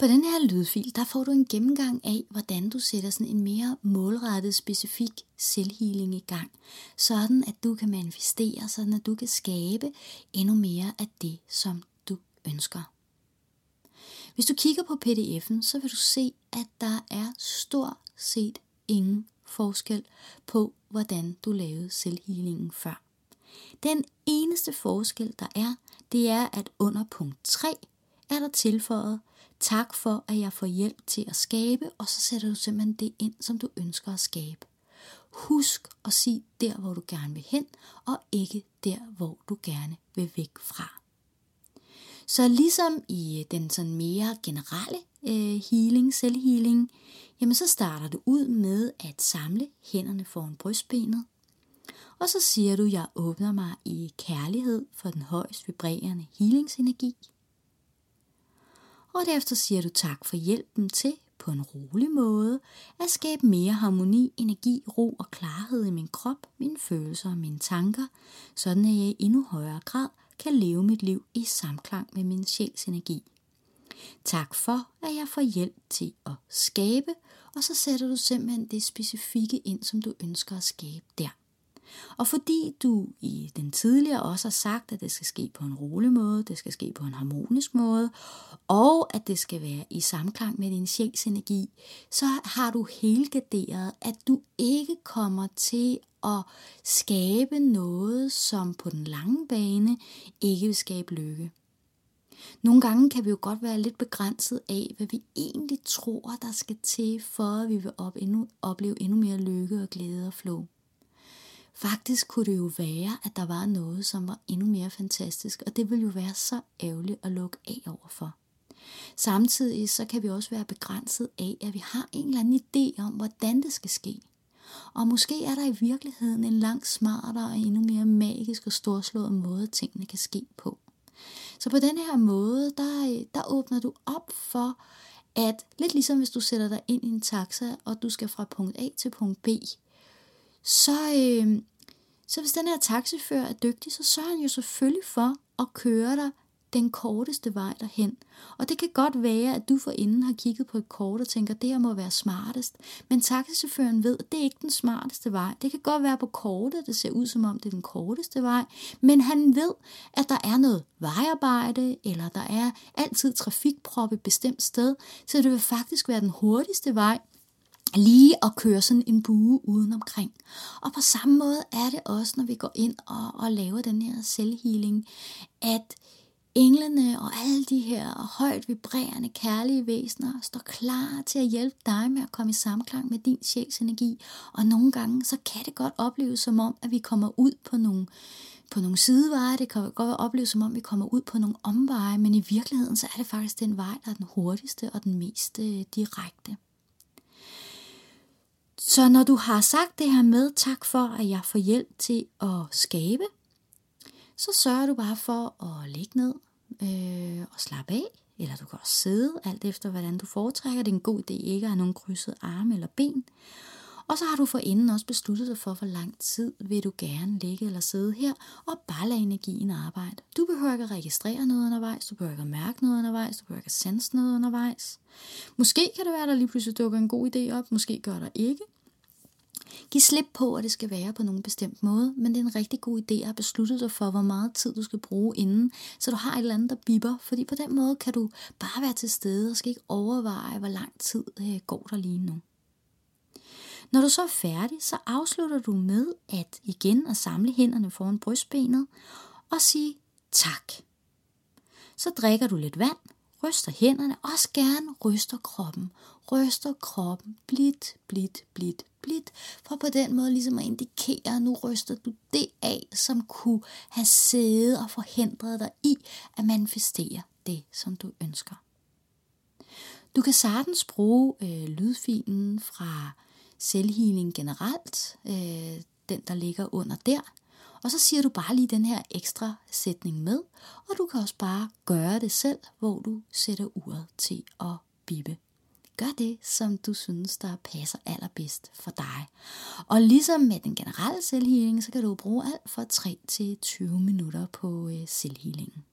På den her lydfil, der får du en gennemgang af, hvordan du sætter sådan en mere målrettet, specifik selvhealing i gang, sådan at du kan manifestere, sådan at du kan skabe endnu mere af det, som du ønsker. Hvis du kigger på pdf'en, så vil du se, at der er stort set ingen forskel på, hvordan du lavede selvhealingen før. Den eneste forskel, der er, det er, at under punkt 3 er der tilføjet, tak for, at jeg får hjælp til at skabe, og så sætter du simpelthen det ind, som du ønsker at skabe. Husk at sige der, hvor du gerne vil hen, og ikke der, hvor du gerne vil væk fra. Så ligesom i øh, den sådan mere generelle øh, healing, selvhealing, jamen så starter du ud med at samle hænderne foran brystbenet. Og så siger du, jeg åbner mig i kærlighed for den højst vibrerende healingsenergi. Og derefter siger du tak for hjælpen til på en rolig måde at skabe mere harmoni, energi, ro og klarhed i min krop, mine følelser og mine tanker, sådan at jeg i endnu højere grad kan leve mit liv i samklang med min sjæls energi. Tak for, at jeg får hjælp til at skabe, og så sætter du simpelthen det specifikke ind, som du ønsker at skabe der. Og fordi du i den tidligere også har sagt, at det skal ske på en rolig måde, det skal ske på en harmonisk måde, og at det skal være i samklang med din sjæls energi, så har du helgarderet, at du ikke kommer til at skabe noget, som på den lange bane ikke vil skabe lykke. Nogle gange kan vi jo godt være lidt begrænset af, hvad vi egentlig tror, der skal til, for at vi vil op endnu, opleve endnu mere lykke og glæde og flow. Faktisk kunne det jo være, at der var noget, som var endnu mere fantastisk, og det ville jo være så ærgerligt at lukke af overfor. Samtidig så kan vi også være begrænset af, at vi har en eller anden idé om, hvordan det skal ske. Og måske er der i virkeligheden en langt smartere og endnu mere magisk og storslået måde, tingene kan ske på. Så på den her måde, der, der åbner du op for, at lidt ligesom hvis du sætter dig ind i en taxa, og du skal fra punkt A til punkt B, så, øh, så hvis den her taxifører er dygtig, så sørger han jo selvfølgelig for at køre dig den korteste vej derhen. Og det kan godt være, at du for inden har kigget på et kort og tænker, det her må være smartest. Men taxichaufføren ved, at det er ikke den smarteste vej. Det kan godt være på kortet, det ser ud som om det er den korteste vej. Men han ved, at der er noget vejarbejde, eller der er altid trafikprop et bestemt sted. Så det vil faktisk være den hurtigste vej, lige at køre sådan en bue uden omkring. Og på samme måde er det også, når vi går ind og, og laver den her selvhealing, at englene og alle de her højt vibrerende, kærlige væsener står klar til at hjælpe dig med at komme i samklang med din sjæls energi. Og nogle gange, så kan det godt opleves som om, at vi kommer ud på nogle, på nogle sideveje. Det kan godt opleves som om, vi kommer ud på nogle omveje, men i virkeligheden, så er det faktisk den vej, der er den hurtigste og den mest øh, direkte. Så når du har sagt det her med, tak for, at jeg får hjælp til at skabe, så sørger du bare for at ligge ned øh, og slappe af. Eller du kan også sidde, alt efter hvordan du foretrækker. Det er en god idé ikke at have nogen krydset arme eller ben. Og så har du forinden også besluttet dig for, hvor lang tid vil du gerne ligge eller sidde her, og bare lade energien arbejde. Du behøver ikke at registrere noget undervejs, du behøver ikke at mærke noget undervejs, du behøver ikke at sense noget undervejs. Måske kan det være, at der lige pludselig dukker en god idé op, måske gør der ikke. Giv slip på, at det skal være på nogen bestemt måde, men det er en rigtig god idé at have besluttet dig for, hvor meget tid du skal bruge inden, så du har et eller andet, der bipper, fordi på den måde kan du bare være til stede og skal ikke overveje, hvor lang tid øh, går der lige nu. Når du så er færdig, så afslutter du med at igen at samle hænderne foran brystbenet og sige tak. Så drikker du lidt vand, ryster hænderne, også gerne ryster kroppen. Ryster kroppen blidt, blidt, blidt, blidt, for på den måde ligesom at indikere, at nu ryster du det af, som kunne have siddet og forhindret dig i at manifestere det, som du ønsker. Du kan sagtens bruge øh, lydfilen fra selvhealing generelt, øh, den der ligger under der, og så siger du bare lige den her ekstra sætning med, og du kan også bare gøre det selv, hvor du sætter uret til at bippe. Gør det, som du synes, der passer allerbedst for dig. Og ligesom med den generelle selvhealing, så kan du bruge alt fra 3 til 20 minutter på øh, selvhealingen.